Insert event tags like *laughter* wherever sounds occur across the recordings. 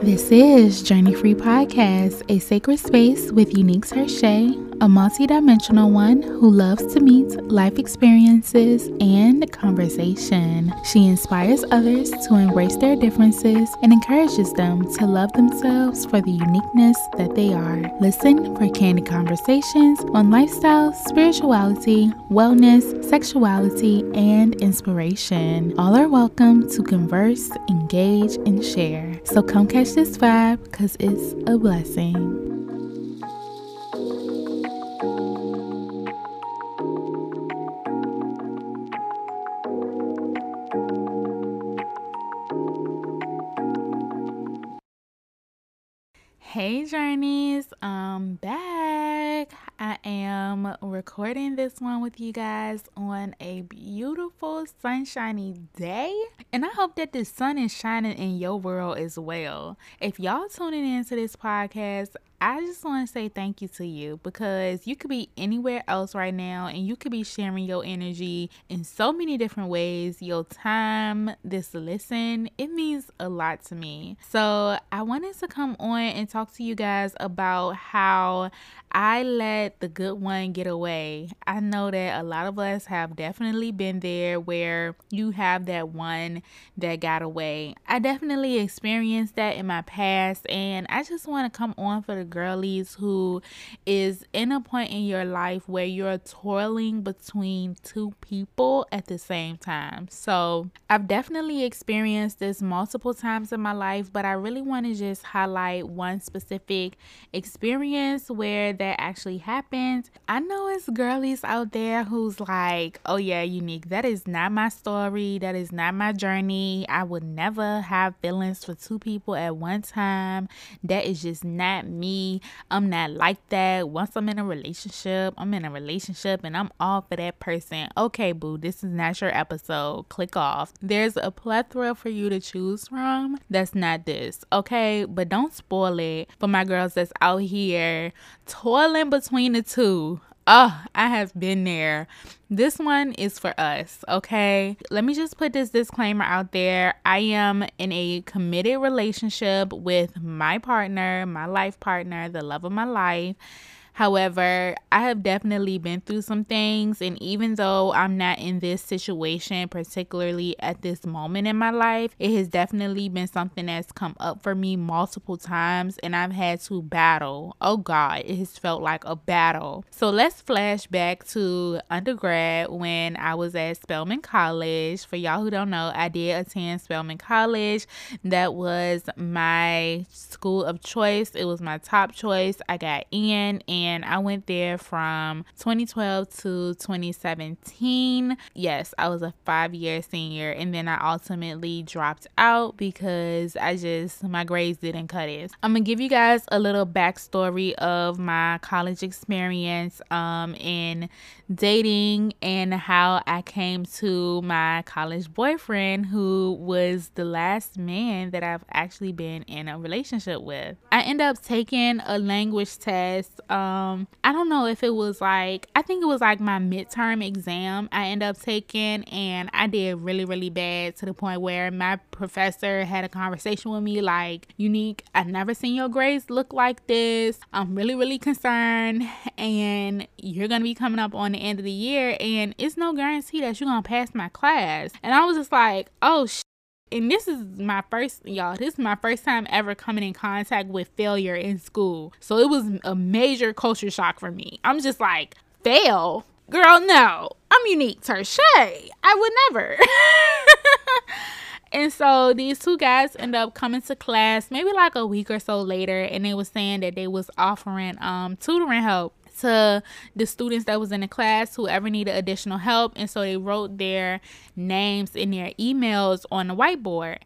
This is Journey Free Podcast, a sacred space with Uneak Tershai, a multi dimensional one who loves to meet life experiences and conversation. She inspires others to embrace their differences and encourages them to love themselves for the uniqueness that they are. Listen for candid conversations on lifestyle, spirituality, wellness, sexuality, and inspiration. All are welcome to converse, engage, and share. So come catch this vibe because it's a blessing. Hey journeys, I'm back. I am recording this one with you guys on a beautiful sunshiny day. And I hope that the sun is shining in your world as well. If y'all tuning into this podcast, I just want to say thank you to you because you could be anywhere else right now and you could be sharing your energy in so many different ways. Your time, this listen, it means a lot to me. So, I wanted to come on and talk to you guys about how I let the good one get away. I know that a lot of us have definitely been there where you have that one that got away. I definitely experienced that in my past, and I just want to come on for the girlies who is in a point in your life where you're toiling between two people at the same time. So, I've definitely experienced this multiple times in my life, but I really want to just highlight one specific experience where that actually happened. I know it's girlies out there who's like, oh yeah, Uneak. That is not my story. That is not my journey. I would never have feelings for two people at one time. That is just not me. I'm not like that. Once I'm in a relationship, I'm in a relationship and I'm all for that person. Okay, boo, this is not your episode. Click off. There's a plethora for you to choose from. That's not this. Okay, but don't spoil it for my girls that's out here toiling between the two. Oh, I have been there. This one is for us, okay? Let me just put this disclaimer out there. I am in a committed relationship with my partner, my life partner, the love of my life. However, I have definitely been through some things, and even though I'm not in this situation, particularly at this moment in my life, it has definitely been something that's come up for me multiple times, and I've had to battle. Oh God, it has felt like a battle. So let's flash back to undergrad when I was at Spelman College. For y'all who don't know, I did attend Spelman College. That was my school of choice, it was my top choice. I got in, and and I went there from 2012 to 2017. Yes, I was a five year senior, and then I ultimately dropped out because I just, my grades didn't cut it. I'm gonna give you guys a little backstory of my college experience um, in dating and how I came to my college boyfriend, who was the last man that I've actually been in a relationship with. I ended up taking a language test. Um, um I don't know if it was like I think it was like my midterm exam I ended up taking and I did really really bad to the point where my professor had a conversation with me like Uneak I've never seen your grades look like this. I'm really really concerned and you're gonna be coming up on the end of the year and it's no guarantee that you're gonna pass my class. And I was just like oh sh- and this is my first y'all this is my first time ever coming in contact with failure in school. So it was a major culture shock for me. I'm just like fail? Girl no. I'm Uneak Tershai i would never. *laughs* And so these two guys end up coming to class maybe like a week or so later and they was saying that they was offering um tutoring help to the students that was in the class whoever needed additional help and so they wrote their names in their emails on the whiteboard.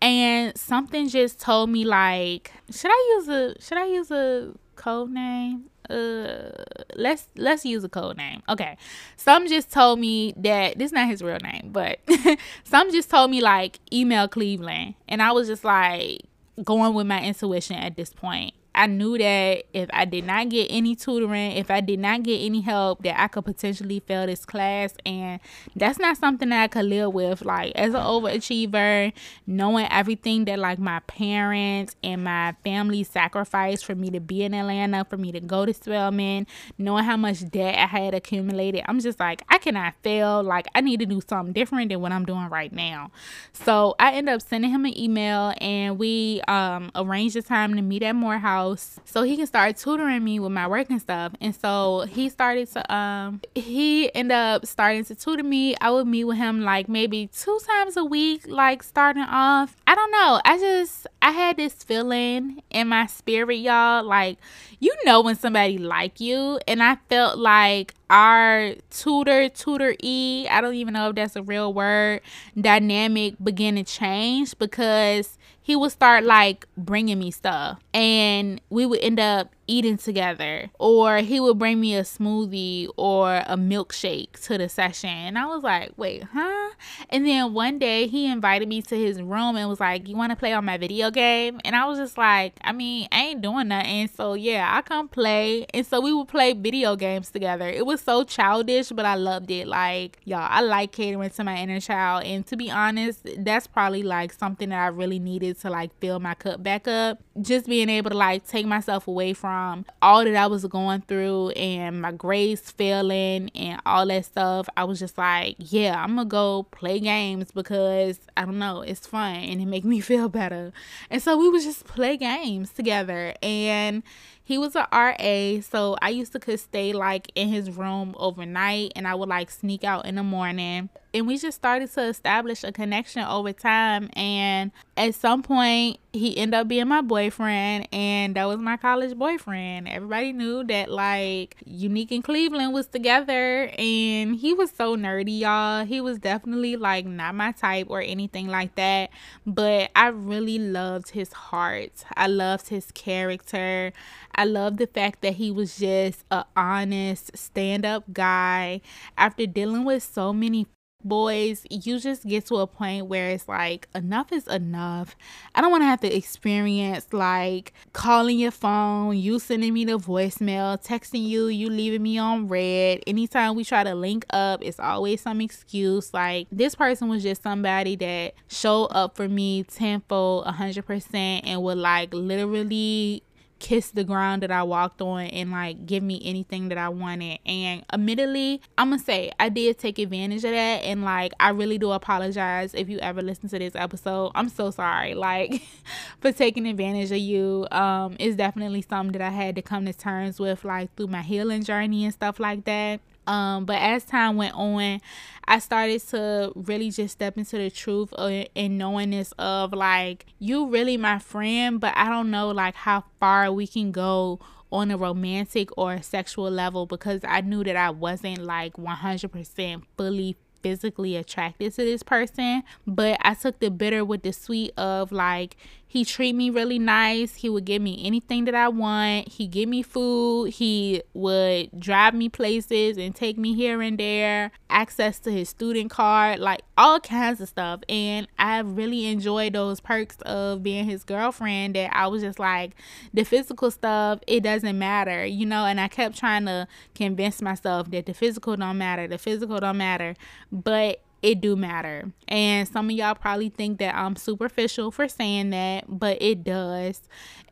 And something just told me like should i use a should i use a code name? Uh let's let's use a code name. Okay. Some just told me that this is not his real name but *laughs* some just told me like email cleveland. And i was just like going with my intuition at this point I knew that if I did not get any tutoring, if I did not get any help, that I could potentially fail this class. And that's not something that I could live with. Like, as an overachiever, knowing everything that, like, my parents and my family sacrificed for me to be in Atlanta, for me to go to Spelman, knowing how much debt I had accumulated, I'm just like, I cannot fail. Like, I need to do something different than what I'm doing right now. So I end up sending him an email and we um, arranged a time to meet at Morehouse so he can start tutoring me with my work and stuff. And so he started to um he ended up starting to tutor me. I would meet with him like maybe two times a week, like starting off. I don't know. I just I had this feeling in my spirit, y'all. Like you know when somebody like you, and I felt like our tutor, tutor E, I don't even know if that's a real word, dynamic began to change because he would start like bringing me stuff. And we would end up eating together or he would bring me a smoothie or a milkshake to the session. And i was like wait huh? And then one day he invited me to his room and was like you want to play on my video game? And i was just like i mean i ain't doing nothing. So yeah i come play. And so we would play video games together. It was so childish but i loved it. Like y'all i like catering to my inner child. And to be honest that's probably like something that i really needed to like fill my cup back up just being able to like take myself away from all that I was going through and my grades failing and all that stuff, I was just like, yeah, I'm gonna go play games because I don't know, it's fun and it make me *laughs* feel better. And so we would just play games together and he was a RA, so I used to could stay like in his room overnight and I would like sneak out in the morning. And we just started to establish a connection over time. And at some point, he ended up being my boyfriend, and that was my college boyfriend. Everybody knew that like Uneak in Cleveland was together, and he was so nerdy, y'all. He was definitely like not my type or anything like that, but I really loved his heart. I loved his character. I love the fact that he was just a honest stand-up guy after dealing with so many boys, you just get to a point where it's like enough is enough. I don't want to have to experience like calling your phone, you sending me the voicemail, texting you, you leaving me on red. Anytime we try to link up, it's always some excuse. Like this person was just somebody that showed up for me tenfold, a hundred percent, and would like literally kiss the ground that I walked on and like give me anything that I wanted. And admittedly, I'm gonna say I did take advantage of that. And like, I really do apologize if you ever listen to this episode. I'm so sorry, like, *laughs* for taking advantage of you. Um, it's definitely something that I had to come to terms with, like, through my healing journey and stuff like that. Um, but as time went on, I started to really just step into the truth and knowingness of like, you really my friend, but I don't know like how far we can go on a romantic or a sexual level because I knew that I wasn't like 100% fully physically attracted to this person. But i took the bitter with the sweet of like he treat me really nice. He would give me anything that I want. He give me food. He would drive me places and take me here and there. Access to his student card, like all kinds of stuff. And I really enjoyed those perks of being his girlfriend that I was just like the physical stuff, it doesn't matter, you know, and I kept trying to convince myself that the physical don't matter, the physical don't matter. But it do matter. And some of y'all probably think that I'm superficial for saying that, but it does.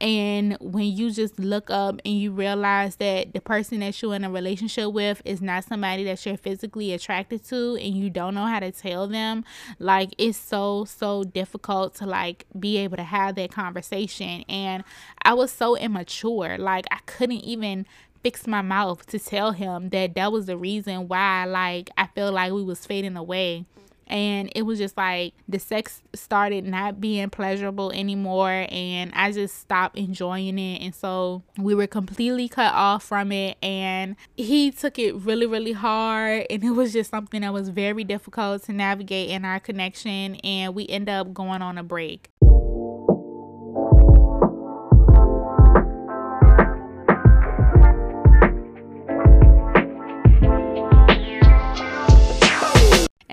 And when you just look up and you realize that the person that you're in a relationship with is not somebody that you're physically attracted to and you don't know how to tell them, like it's so so difficult to like be able to have that conversation. And I was so immature. Like I couldn't even fix my mouth to tell him that that was the reason why like I felt like we was fading away. And it was just like the sex started not being pleasurable anymore and I just stopped enjoying it. And so we were completely cut off from it and he took it really really hard. And it was just something that was very difficult to navigate in our connection and we end up going on a break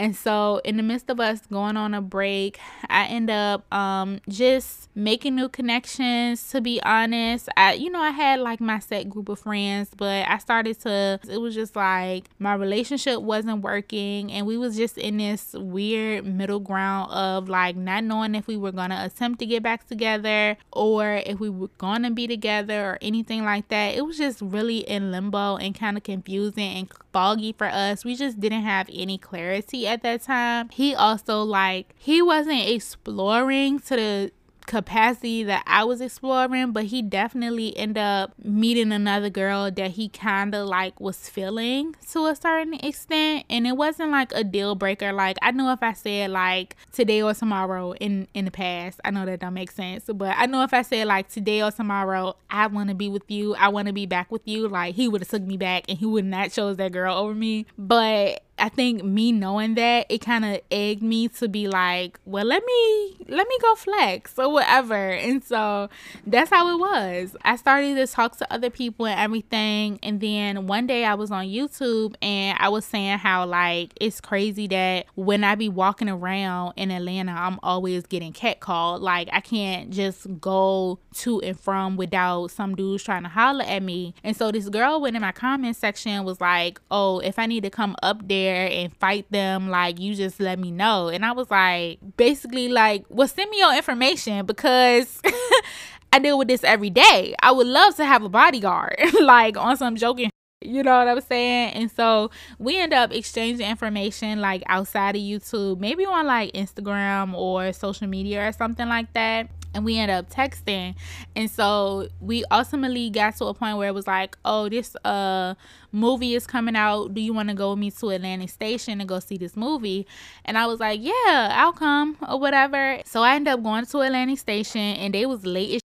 And so, in the midst of us going on a break, I end up um, just making new connections. To be honest, I, you know, I had like my set group of friends, but I started to, it was just like my relationship wasn't working. And we was just in this weird middle ground of like not knowing if we were to attempt to get back together or if we were to be together or anything like that. It was just really in limbo and kind of confusing and foggy for us. We just didn't have any clarity at that time. He also like he wasn't exploring to the capacity that I was exploring, but he definitely ended up meeting another girl that he kind of like was feeling to a certain extent, and it wasn't like a deal breaker. Like I know if I said like today or tomorrow in in the past, I know that don't make sense, but I know if I said like today or tomorrow, I want to be with you, I want to be back with you, like he would have took me back and he would not chose that girl over me. But I think me knowing that it kind of egged me to be like, well, let me let me go flex or whatever. And so that's how it was. I started to talk to other people and everything. And then one day I was on YouTube and I was saying how like it's crazy that when I be walking around in Atlanta, I'm always getting catcalled. Like I can't just go to and from without some dudes trying to holler at me. And so this girl went in my comment section was like, oh, if I need to come up there there and fight them, like you just let me know. And I was like, basically, like, well, send me your information because *laughs* I deal with this every day. I would love to have a bodyguard, *laughs* like on some joking you know what I'm saying? And so we end up exchanging information like outside of YouTube, maybe on like Instagram or social media or something like that and we ended up texting. And so we ultimately got to a point where it was like oh this uh movie is coming out. Do you want to go with me to atlantic station and go see this movie? And i was like yeah i'll come or whatever. So i ended up going to atlantic station and they was late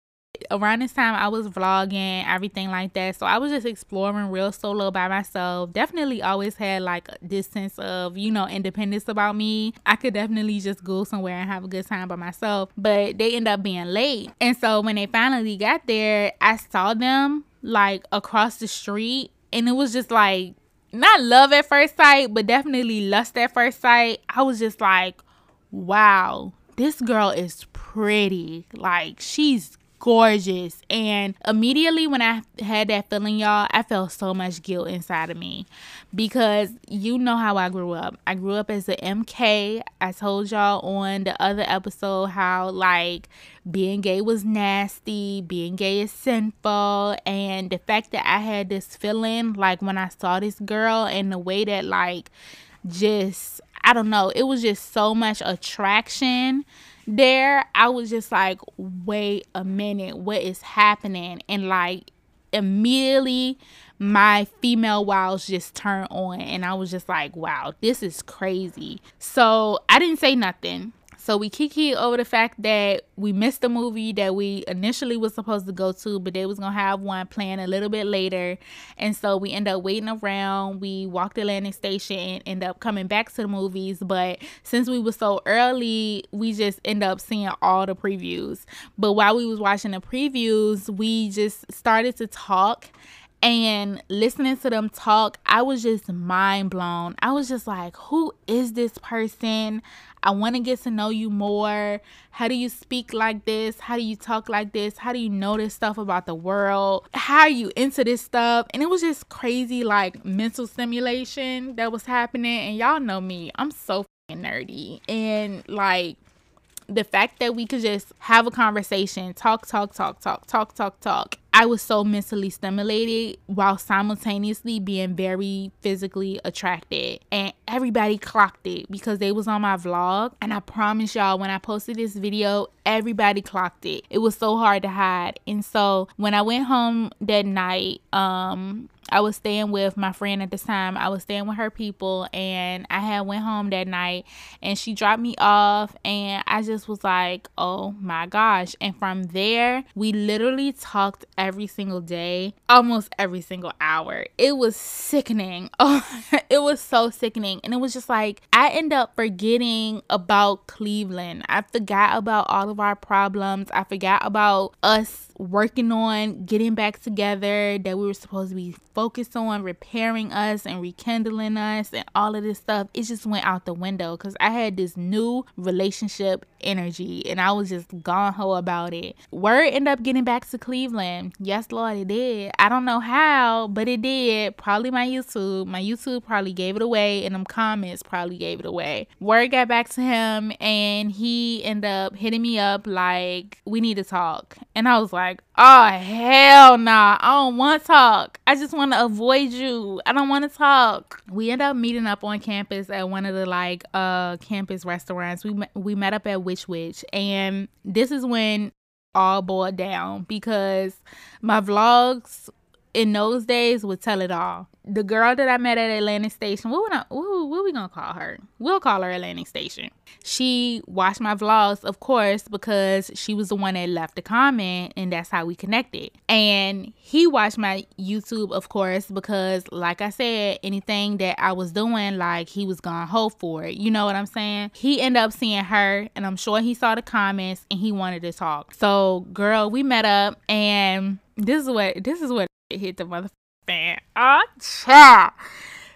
around this time I was vlogging, everything like that. So I was just exploring real solo by myself. Definitely always had like this sense of, you know, independence about me. I could definitely just go somewhere and have a good time by myself. But they end up being late. And so when they finally got there, I saw them like across the street and it was just like not love at first sight, but definitely lust at first sight. I was just like, wow, this girl is pretty. Like she's gorgeous. And immediately when I had that feeling, y'all, I felt so much guilt inside of me because you know how I grew up. I grew up as an MK. I told y'all on the other episode how like being gay was nasty, being gay is sinful, and the fact that I had this feeling like when I saw this girl and the way that like just I don't know, it was just so much attraction there I was just like, wait a minute, what is happening? And like immediately my female wows just turned on and I was just like, wow, this is crazy. So I didn't say nothing. So we kiki over the fact that we missed the movie that we initially was supposed to go to, but they was gonna have one planned a little bit later. And so we end up waiting around. We walked the Atlantic Station and end up coming back to the movies. But since we were so early, we just end up seeing all the previews. But while we was watching the previews, we just started to talk and listening to them talk, I was just mind blown. I was just like, who is this person? I want to get to know you more. How do you speak like this? How do you talk like this? How do you know this stuff about the world? How are you into this stuff? And it was just crazy, like mental stimulation that was happening. And y'all know me, I'm so nerdy. And like, the fact that we could just have a conversation, talk, talk, talk, talk, talk, talk, talk. I was so mentally stimulated while simultaneously being very physically attracted. And everybody clocked it because they was on my vlog. And I promise y'all, when I posted this video, everybody clocked it. It was so hard to hide. And so when I went home that night, um, I was staying with my friend at the time. I was staying with her people and I had went home that night and she dropped me off and I just was like, "Oh my gosh." And from there, we literally talked every single day, almost every single hour. It was sickening. *laughs* Oh, it was so sickening. And it was just like I end up forgetting about Cleveland. I forgot about all of our problems. I forgot about us working on getting back together, that we were supposed to be focused on repairing us and rekindling us and all of this stuff, it just went out the window because I had this new relationship energy and I was just gone ho about it. Word ended up getting back to Cleveland. Yes, Lord, it did. I don't know how, but it did. Probably my YouTube. My YouTube probably gave it away and them comments probably gave it away. Word got back to him and he ended up hitting me up like, we need to talk. And I was like, oh, hell nah. I don't want to talk. I just want to avoid you. I don't want to talk. We ended up meeting up on campus at one of the like uh campus restaurants. We we met up at Which Wich. And this is when all boiled down because my vlogs in those days would tell it all the girl that I met at Atlantic Station, what, would I, what, we gonna call her? We'll call her Atlantic Station. She watched my vlogs, of course, because she was the one that left the comment, and that's how we connected. And he watched my YouTube, of course, because, like I said, anything that I was doing, like he was gonna hold for it. You know what I'm saying? He ended up seeing her, and I'm sure he saw the comments, and he wanted to talk. So, girl, we met up, and this is what this is what hit the mother fan.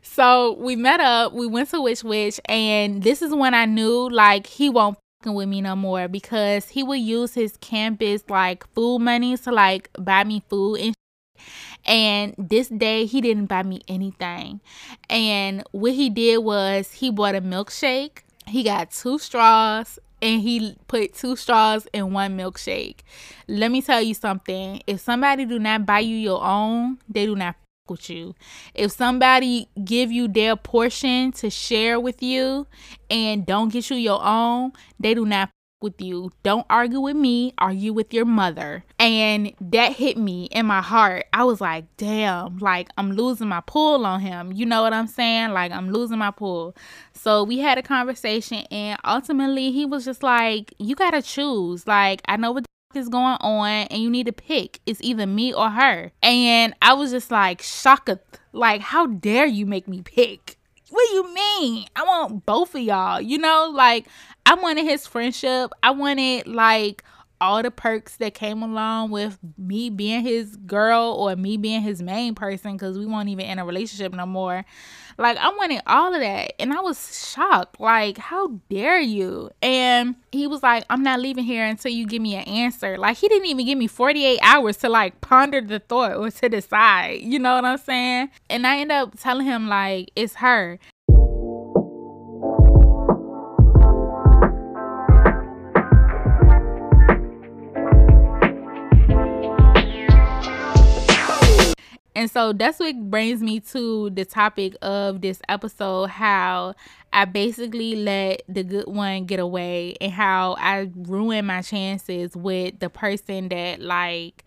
So we met up, we went to Which Wich, and this is when I knew like he won't fucking with me no more because he would use his campus like food money to like buy me food and and this day he didn't buy me anything. And what he did was he bought a milkshake. He got two straws and he put two straws in one milkshake. Let me tell you something. If somebody do not buy you your own, they do not with you. If somebody give you their portion to share with you and don't get you your own, they do not with you. Don't argue with me, argue with your mother. And that hit me in my heart. I was like, damn, like I'm losing my pull on him. You know what I'm saying? Like I'm losing my pull. So we had a conversation and ultimately he was just like, you got to choose. Like I know what is going on and you need to pick. It's either me or her. And I was just like shocked. Like, how dare you make me pick? What do you mean? I want both of y'all. You know, like I wanted his friendship. I wanted like all the perks that came along with me being his girl or me being his main person because we weren't even in a relationship no more. Like I wanted all of that. And I was shocked. Like, how dare you? And he was like, I'm not leaving here until you give me an answer. Like he didn't even give me 48 hours to like ponder the thought or to decide. You know what I'm saying? And I end up telling him like it's her. And so that's what brings me to the topic of this episode how I basically let the good one get away and how I ruined my chances with the person that like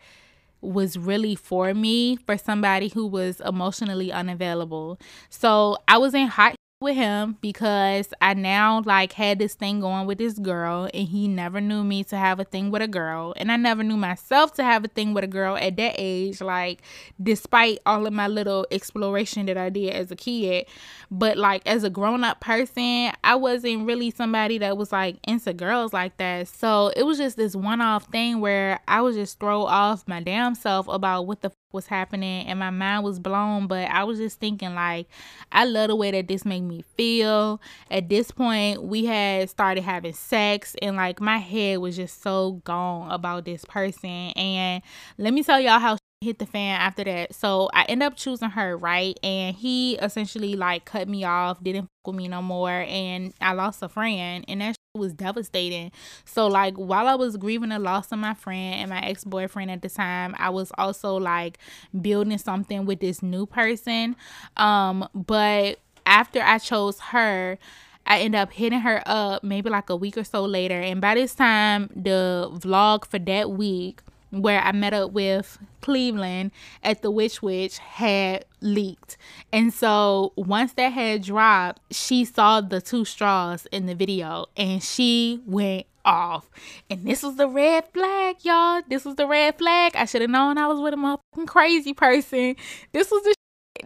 was really for me for somebody who was emotionally unavailable. So I was in hot with him because I now like had this thing going with this girl and he never knew me to have a thing with a girl and I never knew myself to have a thing with a girl at that age like despite all of my little exploration that I did as a kid. But like as a grown up person I wasn't really somebody that was like into girls like that. So it was just this one off thing where I was just throw off my damn self about what the was happening and my mind was blown but i was just thinking like i love the way that this made me feel. At this point we had started having sex and like my head was just so gone about this person and let me tell y'all how hit the fan after that. So I end up choosing her, right? And he essentially like cut me off, didn't fuck with me no more, and I lost a friend, and that was devastating. So like while I was grieving the loss of my friend and my ex-boyfriend at the time, I was also like building something with this new person. Um, but after I chose her, I end up hitting her up maybe like a week or so later. And by this time, the vlog for that week where I met up with Cleveland at the Which Wich had leaked. And so once that had dropped, she saw the two straws in the video and she went off. And this was the red flag, y'all. This was the red flag. I should have known I was with a motherfucking crazy person. This was the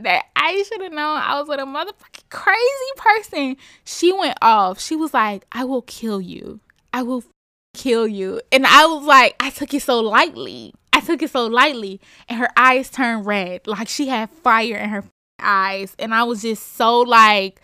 that I should have known I was with a motherfucking crazy person. She went off. She was like, I will kill you. I will kill you. And I was like, I took it so lightly. I took it so lightly and her eyes turned red. Like she had fire in her eyes. And I was just so like,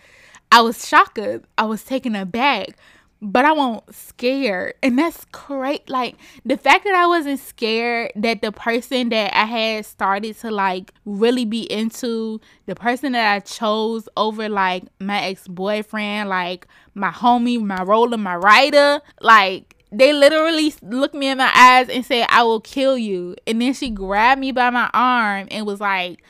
I was shocked. I was taken aback but I won't scared. And that's great. Like the fact that I wasn't scared that the person that I had started to like really be into, the person that I chose over like my ex boyfriend, like my homie, my roller, my rider, like they literally looked me in my eyes and said, I will kill you. And then she grabbed me by my arm and was like,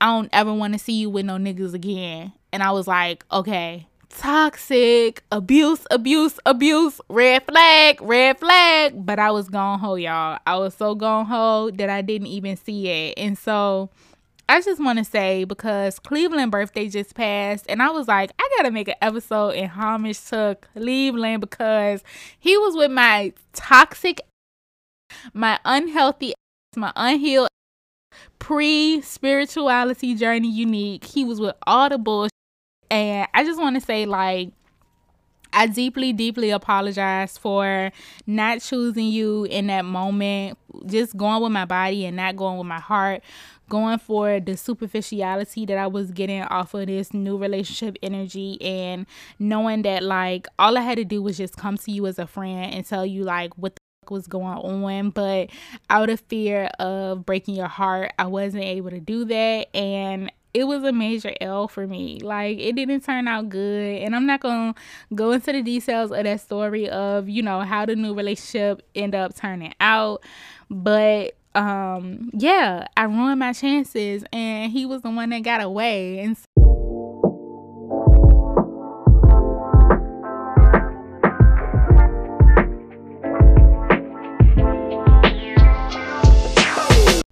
I don't ever want to see you with no niggas again. And I was like, okay toxic, abuse, abuse, abuse, red flag, red flag. But I was gone ho, y'all. I was so gone ho that I didn't even see it. And so I just want to say because Cleveland birthday just passed, and I was like, I gotta make an episode in homage to Cleveland because he was with my toxic, my unhealthy, my unhealed pre spirituality journey Uneak. He was with all the bullshit and I just want to say, like, I deeply, deeply apologize for not choosing you in that moment, just going with my body and not going with my heart, going for the superficiality that I was getting off of this new relationship energy, and knowing that, like, all I had to do was just come to you as a friend and tell you, like, what the was going on. But out of fear of breaking your heart i wasn't able to do that. And it was a major L for me. Like it didn't turn out good. And I'm not gonna go into the details of that story of, you know, how the new relationship end up turning out. But um yeah, I ruined my chances and he was the one that got away. And so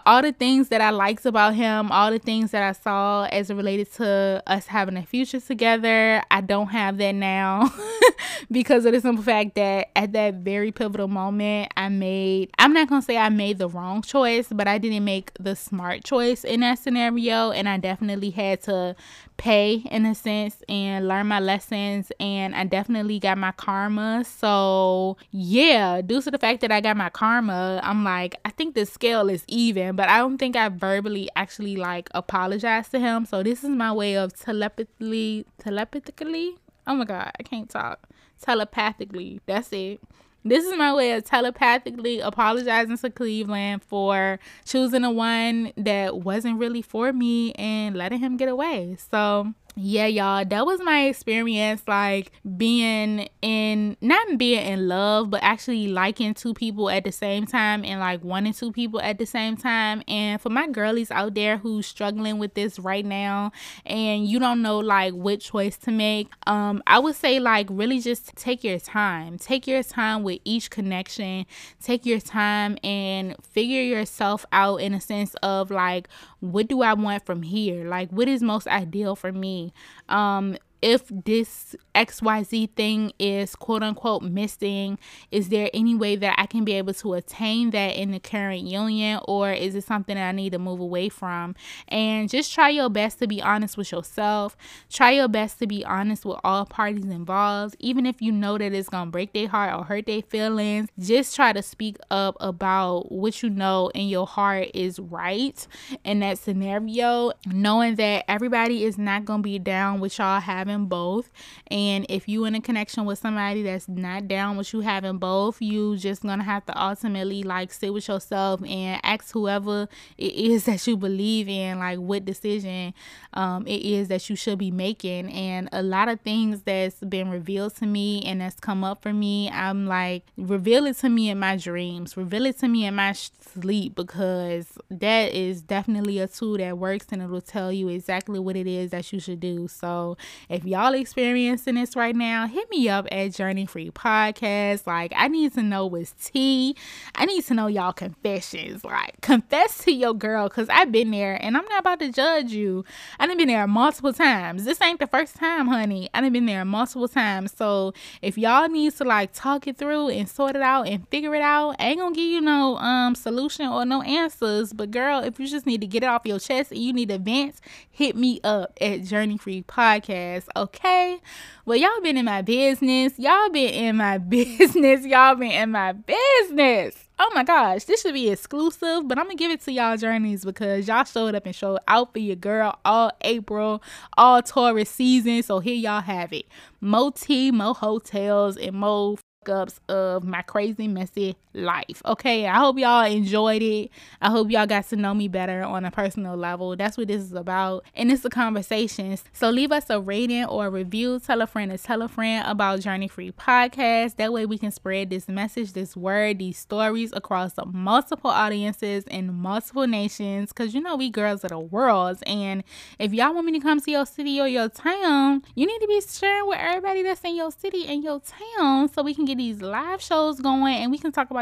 all the things that I liked about him, all the things that I saw as related to us having a future together, I don't have that now *laughs* because of the simple fact that at that very pivotal moment, I made, I'm not gonna say I made the wrong choice, but I didn't make the smart choice in that scenario. And I definitely had to pay in a sense and learn my lessons and I definitely got my karma. So yeah, due to the fact that I got my karma, I'm like, I think the scale is even, but I don't think I verbally actually like apologized to him. So this is my way of telepathically telepathically. Oh my god, I can't talk. Telepathically. That's it this is my way of telepathically apologizing to Cleveland for choosing the one that wasn't really for me and letting him get away. So yeah, y'all, that was my experience like being in not being in love, but actually liking two people at the same time and like wanting two people at the same time. And for my girlies out there who's struggling with this right now and you don't know like what choice to make, um, I would say like really just take your time. Take your time with each connection. Take your time and figure yourself out in a sense of like what do I want from here? Like what is most ideal for me? Um if this XYZ thing is quote unquote missing, is there any way that I can be able to attain that in the current union, or is it something that I need to move away from? And just try your best to be honest with yourself. Try your best to be honest with all parties involved, even if you know that it's gonna break their heart or hurt their feelings. Just try to speak up about what you know in your heart is right in that scenario, knowing that everybody is not gonna be down with y'all having having both. And if you in a connection with somebody that's not down with you having both, you just gonna have to ultimately like sit with yourself and ask whoever it is *laughs* that you believe in, like what decision um, it is that you should be making. And a lot of things that's been revealed to me and that's come up for me, I'm like, reveal it to me in my dreams, reveal it to me in my sleep because that is definitely a tool that works and it'll tell you exactly what it is that you should do. So if if y'all experiencing this right now, hit me up at Journey Free Podcast. Like, I need to know what's tea. I need to know y'all confessions. Like, confess to your girl because I've been there and I'm not about to judge you. I've been there multiple times. This ain't the first time, honey. I've been there multiple times. So if y'all need to like talk it through and sort it out and figure it out, I ain't gonna give you no um solution or no answers. But girl, if you just need to get it off your chest and you need to vent, hit me up at Journey Free Podcast okay? Well, y'all been in my business. Y'all been in my *laughs* business. Y'all been in my business. oh my gosh, this should be exclusive, but I'm gonna give it to y'all journeys because y'all showed up and showed out for your girl all April, all Taurus season. So here y'all have it. Mo tea, mo hotels, and mo ups of my crazy messy life. Okay, I hope y'all enjoyed it. I hope y'all got to know me better on a personal level. That's what this is about. And it's the conversations. So leave us a rating or a review. Tell a friend to tell a friend about Journey Free Podcast. That way we can spread this message, this word, these stories across multiple audiences in multiple nations. Cause you know we girls of the world. And if y'all want me to come to your city or your town, you need to be sharing with everybody that's in your city and your town so we can get these live shows going and we can talk about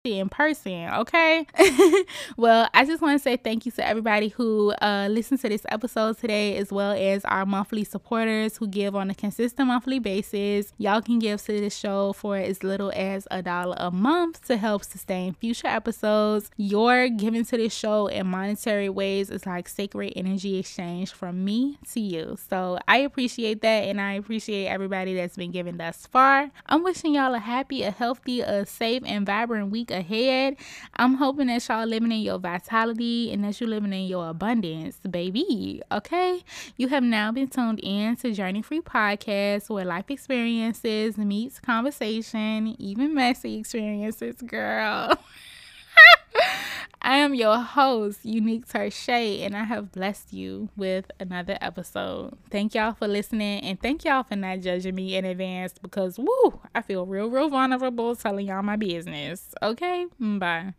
in person okay? *laughs* Well i just want to say thank you to everybody who uh listened to this episode today as well as our monthly supporters who give on a consistent monthly basis. Y'all can give to this show for as little as a dollar a month to help sustain future episodes. Your giving to this show in monetary ways is like sacred energy exchange from me to you. So i appreciate that and i appreciate everybody that's been giving thus far. I'm wishing y'all a happy a healthy a safe and vibrant week ahead. I'm hoping that y'all living in your vitality and that you're living in your abundance, baby. Okay. You have now been tuned in to Journey Free Podcast where life experiences meets conversation, even messy experiences, girl. *laughs* I am your host, Uneak Tershai, and I have blessed you with another episode. Thank y'all for listening, and thank y'all for not judging me in advance because, woo, I feel real, real vulnerable telling y'all my business. Okay, bye.